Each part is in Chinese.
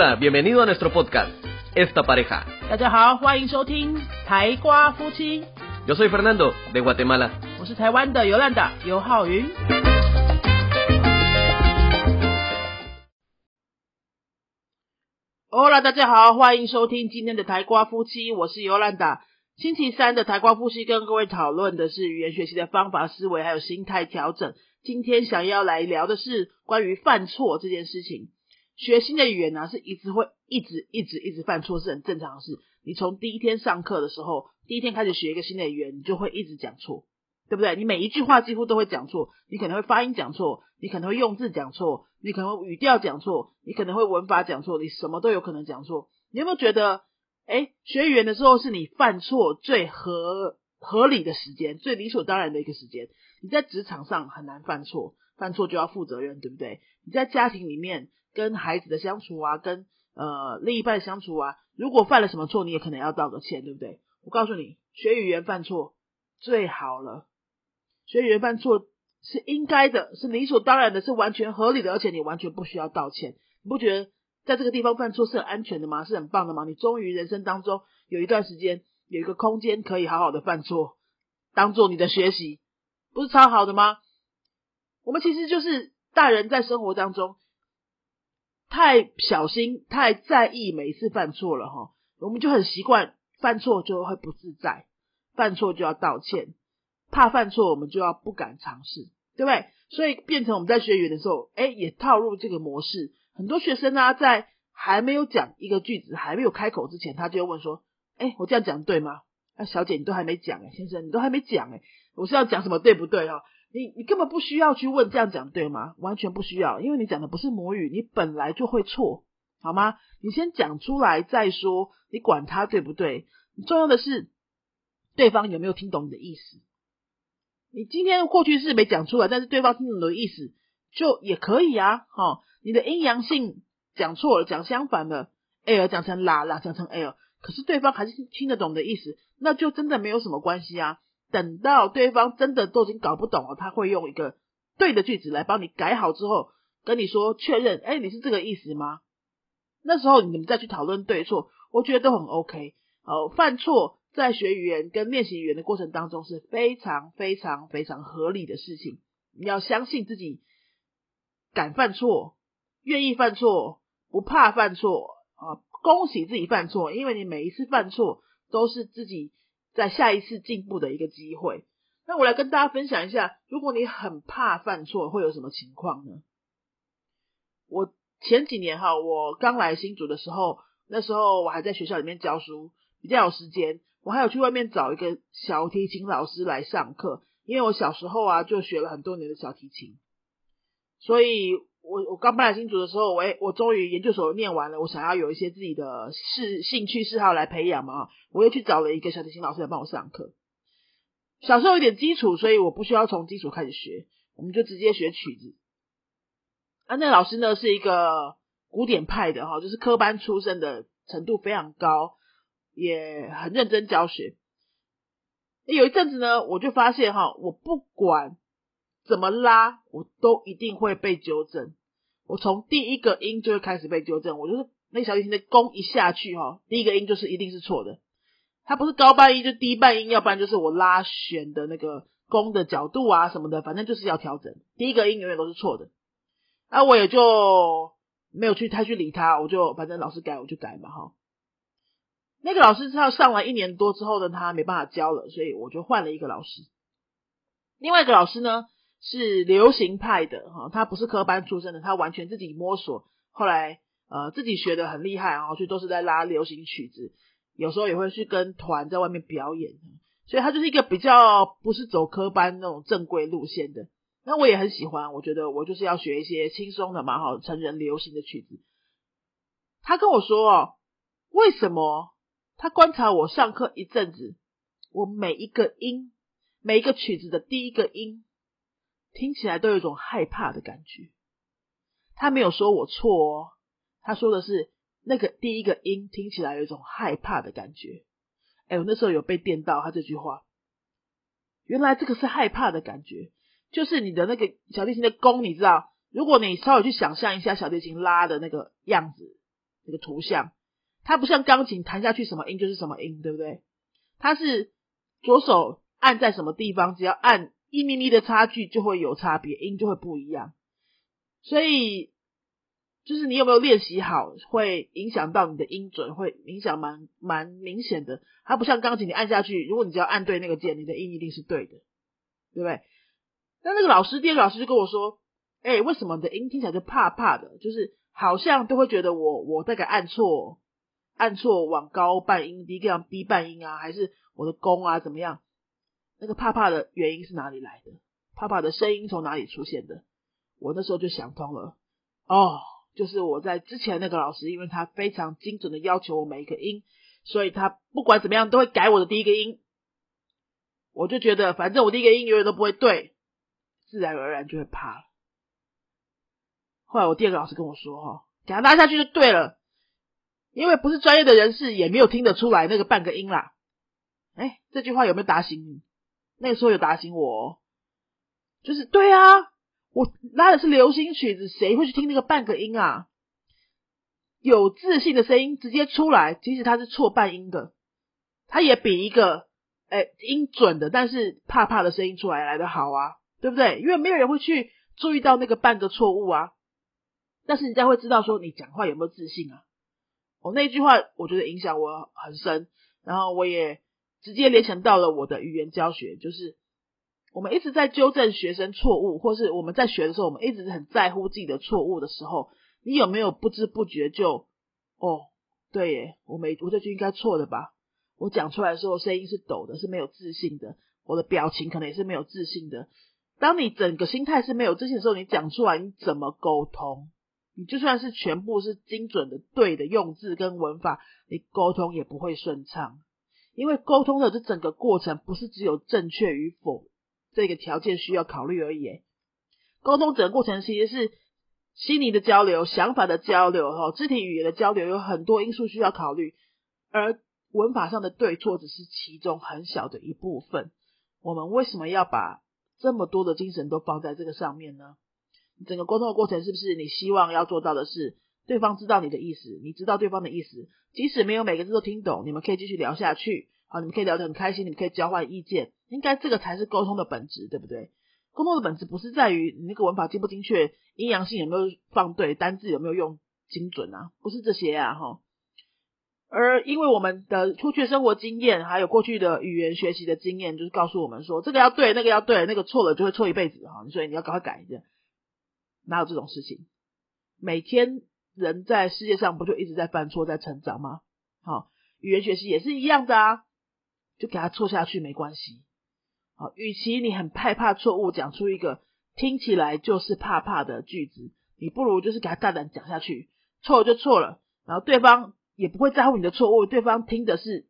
Hola, bienvenido a nuestro podcast, Esta Pareja. 大家好，欢迎收听台瓜夫妻，Yo soy Fernando, de Guatemala. 我是台湾的尤兰达尤浩云。Hola，大家好，欢迎收听今天的台瓜夫妻，我是尤兰达。星期三的台瓜夫妻跟各位讨论的是语言学习的方法、思维还有心态调整。今天想要来聊的是关于犯错这件事情。学新的语言呢、是一直会一直一直一直犯错，是很正常的事。你从第一天上课的时候，第一天开始学一个新的语言，你就会一直讲错，对不对？你每一句话几乎都会讲错，你可能会发音讲错，你可能会用字讲错，你可能会语调讲错，你可能会文法讲错，你什么都有可能讲错。你有没有觉得，哎，学语言的时候是你犯错最合合理的时间，最理所当然的一个时间？你在职场上很难犯错，犯错就要负责任，对不对？你在家庭里面跟孩子的相处啊，跟呃另一半相处啊，如果犯了什么错，你也可能要道个歉，对不对？我告诉你，学语言犯错最好了，学语言犯错是应该的，是理所当然的，是完全合理的，而且你完全不需要道歉。你不觉得在这个地方犯错是很安全的吗？是很棒的吗？你终于人生当中有一段时间有一个空间可以好好的犯错，当做你的学习，不是超好的吗？我们其实就是大人在生活当中太小心、太在意每一次犯错了哈，我们就很习惯犯错就会不自在，犯错就要道歉，怕犯错我们就要不敢尝试，对不对？所以变成我们在学语言的时候，哎，也套入这个模式。很多学生呢，在还没有讲一个句子、还没有开口之前，他就会问说：“哎，我这样讲对吗？”啊，小姐，你都还没讲哎，先生，你都还没讲哎，我是要讲什么对不对哈？你你根本不需要去问这样讲对吗？完全不需要，因为你讲的不是母语，你本来就会错，好吗？你先讲出来再说，你管他对不对？重要的是对方有没有听懂你的意思。你今天过去式没讲出来，但是对方听懂的意思，就也可以啊。哈，你的阴阳性讲错了，讲相反了，l 讲成啦，啦讲成 l，可是对方还是听得懂的意思，那就真的没有什么关系啊。等到对方真的都已经搞不懂了，他会用一个对的句子来帮你改好之后，跟你说确认，哎，你是这个意思吗？那时候你们再去讨论对错，我觉得都很 OK。哦，犯错在学语言跟练习语言的过程当中是非常非常非常合理的事情。你要相信自己敢犯错，愿意犯错，不怕犯错啊！恭喜自己犯错，因为你每一次犯错都是自己。在下一次进步的一个机会。那我来跟大家分享一下，如果你很怕犯错，会有什么情况呢？我前几年哈，我刚来新竹的时候，那时候我还在学校里面教书，比较有时间，我还有去外面找一个小提琴老师来上课，因为我小时候啊就学了很多年的小提琴，所以我我刚搬来新竹的时候，我我终于研究所念完了，我想要有一些自己的嗜兴趣嗜好来培养嘛，我又去找了一个小提琴老师来帮我上课。小时候有点基础，所以我不需要从基础开始学，我们就直接学曲子。啊，那老师呢是一个古典派的哈，就是科班出身的，程度非常高，也很认真教学。有一阵子呢，我就发现哈，我不管。怎么拉，我都一定会被纠正。我从第一个音就会开始被纠正。我就是那小提琴的弓一下去哈，第一个音就是一定是错的。它不是高半音就低半音，要不然就是我拉弦的那个弓的角度啊什么的，反正就是要调整。第一个音永远都是错的。那我也就没有去太去理他，我就反正老师改我就改嘛哈。那个老师他上了一年多之后呢，他没办法教了，所以我就换了一个老师。另外一个老师呢？是流行派的哈，他不是科班出身的，他完全自己摸索，后来呃自己学的很厉害，然后就都是在拉流行曲子，有时候也会去跟团在外面表演，所以他就是一个比较不是走科班那种正规路线的。那我也很喜欢，我觉得我就是要学一些轻松的嘛，哈，成人流行的曲子。他跟我说哦，为什么他观察我上课一阵子，我每一个音，每一个曲子的第一个音。听起来都有一种害怕的感觉。他没有说我错哦，他说的是那个第一个音听起来有一种害怕的感觉。哎，我那时候有被电到他这句话，原来这个是害怕的感觉，就是你的那个小提琴的弓，你知道，如果你稍微去想象一下小提琴拉的那个样子，那个图像，它不像钢琴弹下去什么音就是什么音，对不对？它是左手按在什么地方，只要按一咪咪的差距就会有差别，音就会不一样。所以就是你有没有练习好，会影响到你的音准，会影响蛮蛮明显的。它不像钢琴，你按下去，如果你只要按对那个键，你的音一定是对的，对不对？那那个老师，第二个老师就跟我说：“哎，为什么你的音听起来就怕怕的？就是好像都会觉得我我大概按错，按错往高半音低，这样低半音啊，还是我的弓啊怎么样？那个怕怕的原因是哪里来的？怕怕的声音从哪里出现的？我那时候就想通了，哦，就是我在之前那个老师，因为他非常精准的要求我每一个音，所以他不管怎么样都会改我的第一个音。我就觉得，反正我第一个音永远都不会对。”自然而然就会怕了。后来我第二个老师跟我说：“哈，给他拉下去就对了，因为不是专业的人士也没有听得出来那个半个音啦。”哎，这句话有没有打醒你？那个时候有打醒我，就是对啊，我拉的是流行曲子，谁会去听那个半个音啊？有自信的声音直接出来，即使他是错半音的，他也比一个哎音准的但是怕怕的声音出来来的好啊。对不对？因为没有人会去注意到那个半个错误啊，但是人家会知道说你讲话有没有自信啊。我那句话我觉得影响我很深，然后我也直接联想到了我的语言教学，就是我们一直在纠正学生错误，或是我们在学的时候，我们一直很在乎自己的错误的时候，你有没有不知不觉就哦，对耶，我没我这句应该错的吧？我讲出来的时候声音是抖的，是没有自信的，我的表情可能也是没有自信的。当你整个心态是没有自信的时候，你讲出来你怎么沟通？你就算是全部是精准的、对的用字跟文法，你沟通也不会顺畅。因为沟通的这整个过程不是只有正确与否这个条件需要考虑而已。沟通整个过程其实是心理的交流、想法的交流、哈肢体语言的交流，有很多因素需要考虑，而文法上的对错只是其中很小的一部分。我们为什么要把？这么多的精神都放在这个上面呢？整个沟通的过程是不是你希望要做到的是对方知道你的意思，你知道对方的意思，即使没有每个字都听懂，你们可以继续聊下去，好，你们可以聊得很开心，你们可以交换意见，应该这个才是沟通的本质，对不对？沟通的本质不是在于你那个文法精不精确，阴阳性有没有放对，单字有没有用精准啊，不是这些啊，哈。而因为我们的过去生活经验，还有过去的语言学习的经验，就是告诉我们说，这个要对，那个要对，那个错了就会错一辈子哈。所以你要赶快改一下，哪有这种事情？每天人在世界上不就一直在犯错，在成长吗？好，语言学习也是一样的啊，就给他错下去没关系。好，与其你很害怕错误，讲出一个听起来就是怕怕的句子，你不如就是给他大胆讲下去，错了就错了，然后对方。也不会在乎你的错误，对方听的是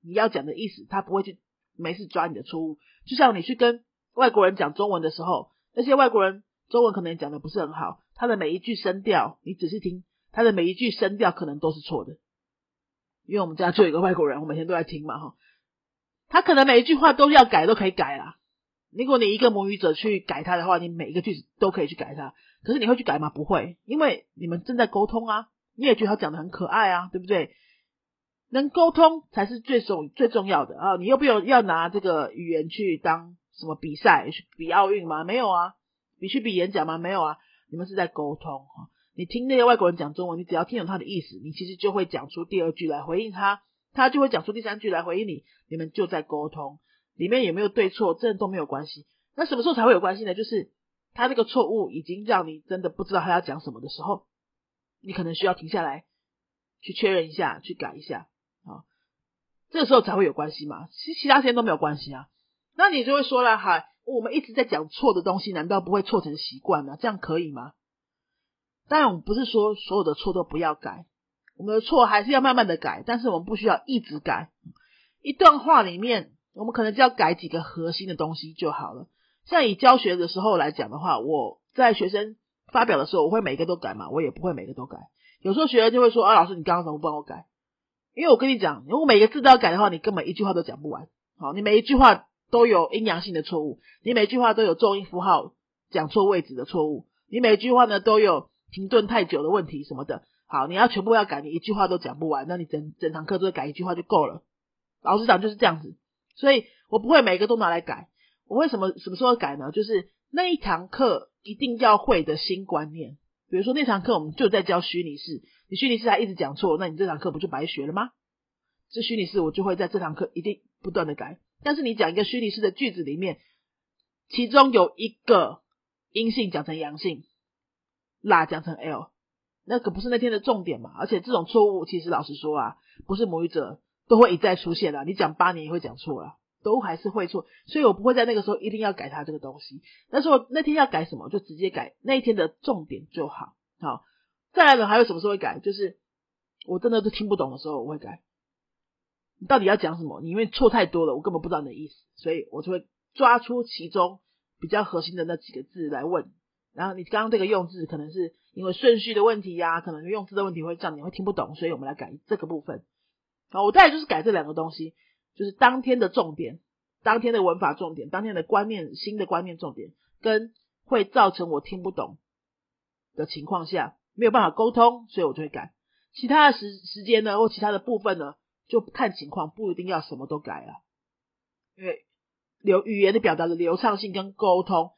你要讲的意思，他不会去没事抓你的错误。就像你去跟外国人讲中文的时候，那些外国人中文可能讲的不是很好，他的每一句声调，你仔细听，他的每一句声调可能都是错的。因为我们家就有一个外国人，我每天都在听嘛，哈，他可能每一句话都要改，都可以改啦。如果你一个母语者去改他的话，你每一个句子都可以去改他。可是你会去改吗？不会，因为你们正在沟通啊。你也觉得他讲的很可爱啊，对不对？能沟通才是最重最重要的啊！你又不有要拿这个语言去当什么比赛，去比奥运吗？没有啊！你去比演讲吗？没有啊！你们是在沟通哈！你听那些外国人讲中文，你只要听懂他的意思，你其实就会讲出第二句来回应他，他就会讲出第三句来回应你，你们就在沟通。里面有没有对错，这都没有关系。那什么时候才会有关系呢？就是他这个错误已经让你真的不知道他要讲什么的时候。你可能需要停下来，去确认一下，去改一下啊，这个时候才会有关系嘛。其其他时间都没有关系啊。那你就会说了，哈，我们一直在讲错的东西，难道不会错成习惯吗？这样可以吗？当然，我们不是说所有的错都不要改，我们的错还是要慢慢的改，但是我们不需要一直改。一段话里面，我们可能就要改几个核心的东西就好了。像以教学的时候来讲的话，我在学生。发表的时候，我会每个都改嘛？我也不会每个都改。有时候学生就会说：“啊，老师，你刚刚怎么不帮我改？”因为我跟你讲，如果每个字都要改的话，你根本一句话都讲不完。好，你每一句话都有阴阳性的错误，你每句话都有重音符号讲错位置的错误，你每句话呢都有停顿太久的问题什么的。好，你要全部要改，你一句话都讲不完，那你整整堂课都改一句话就够了。老师讲就是这样子，所以我不会每个都拿来改。我会什么什么时候改呢？就是那一堂课一定要会的新观念。比如说那堂课我们就在教虚拟式，你虚拟式还一直讲错，那你这堂课不就白学了吗？这虚拟式我就会在这堂课一定不断的改。但是你讲一个虚拟式的句子里面，其中有一个阴性讲成阳性，啦讲成 l，那可不是那天的重点嘛。而且这种错误其实老实说啊，不是母语者都会一再出现的。你讲八年也会讲错了。都还是会错，所以我不会在那个时候一定要改它这个东西。但是我那天要改什么，就直接改那一天的重点就好。好，再来呢，还有什么时候会改？就是我真的都听不懂的时候，我会改。你到底要讲什么？你因为错太多了，我根本不知道你的意思，所以我就会抓出其中比较核心的那几个字来问。然后你刚刚这个用字可能是因为顺序的问题呀，可能用字的问题会这样你会听不懂，所以我们来改这个部分。好，我再来就是改这两个东西。就是当天的重点，当天的文法重点，当天的观念新的观念重点，跟会造成我听不懂的情况下没有办法沟通，所以我就会改。其他的时时间呢，或其他的部分呢，就看情况，不一定要什么都改了。因为流语言的表达的流畅性跟沟通，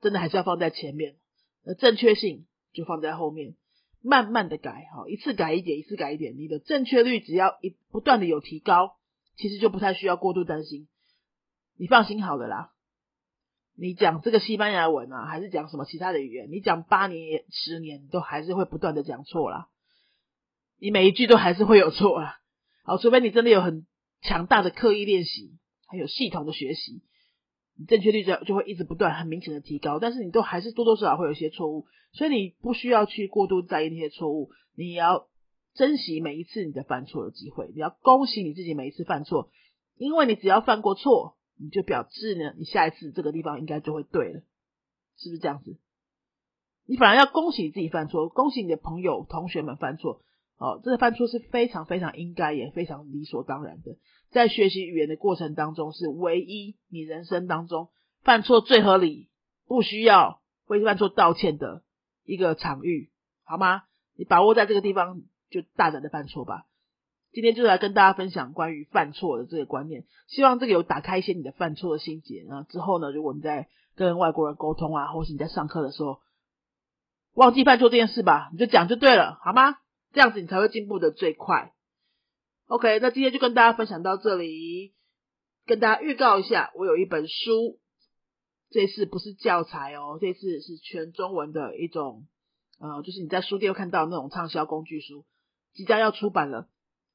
真的还是要放在前面，那正确性就放在后面，慢慢的改，哈，一次改一点，一次改一点，你的正确率只要一不断的有提高。其实就不太需要过度担心，你放心好了啦。你讲这个西班牙文啊，还是讲什么其他的语言？你讲八年、十年，都还是会不断的讲错啦。你每一句都还是会有错啦。好，除非你真的有很强大的刻意练习，还有系统的学习，正确率就就会一直不断、很明显的提高。但是你都还是多多少少会有一些错误，所以你不需要去过度在意那些错误，你要。珍惜每一次你的犯错的机会，你要恭喜你自己每一次犯错，因为你只要犯过错，你就表示呢，你下一次这个地方应该就会对了，是不是这样子？你反而要恭喜自己犯错，恭喜你的朋友、同学们犯错，哦，这个犯错是非常非常应该也非常理所当然的，在学习语言的过程当中，是唯一你人生当中犯错最合理、不需要为犯错道歉的一个场域，好吗？你把握在这个地方。就大胆的犯错吧。今天就来跟大家分享关于犯错的这个观念，希望这个有打开一些你的犯错的心结。然后之后呢，如果你在跟外国人沟通啊，或是你在上课的时候忘记犯错这件事吧，你就讲就对了，好吗？这样子你才会进步的最快。OK，那今天就跟大家分享到这里，跟大家预告一下，我有一本书，这次不是教材哦，这次是全中文的一种，呃，就是你在书店看到那种畅销工具书。即将要出版了，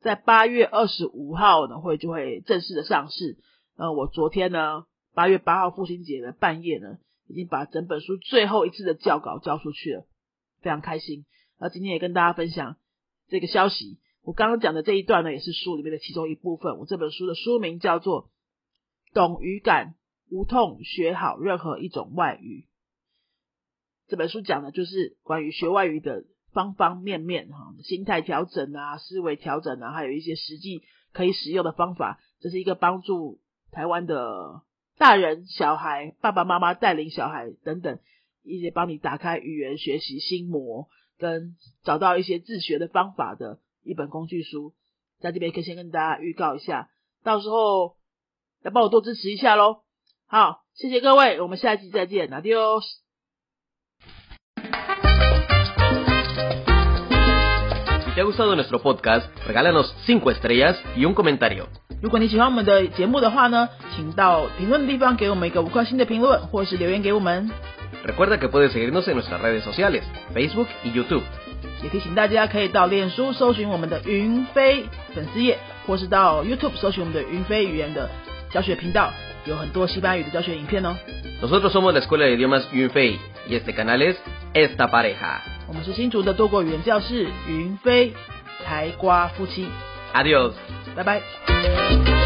在八月二十五号呢会就会正式的上市。呃，我昨天呢八月八号父亲节的半夜呢，已经把整本书最后一次的教稿交出去了，非常开心。那今天也跟大家分享这个消息。我刚刚讲的这一段呢，也是书里面的其中一部分。我这本书的书名叫做《懂语感，无痛学好任何一种外语》。这本书讲的就是关于学外语的。方方面面哈，心态调整啊，思维调整啊，还有一些实际可以使用的方法，这是一个帮助台湾的大人、小孩、爸爸妈妈带领小孩等等一些帮你打开语言学习心魔，跟找到一些自学的方法的一本工具书，在这边可以先跟大家预告一下，到时候来帮我多支持一下喽。好，谢谢各位，我们下期再见，Adios。te ha gustado nuestro podcast, regálanos 5 estrellas y un comentario. 如果你喜欢我们的节目的话呢，请到评论的地方给我们一个五颗星的评论，或是留言给我们。Recuerda que puedes seguirnos en nuestras redes sociales, Facebook y YouTube. 也提醒大家可以到脸书搜寻我们的云飞粉丝页，或是到 YouTube 搜寻我们的云飞语言的教学频道，有很多西班牙语的教学影片哦。Nosotros somos la Escuela de Idiomas Yunfei y este canal es Esta Pareja. 我们是新竹的多国语言教室，云飞台瓜夫妻。Adiós，拜拜。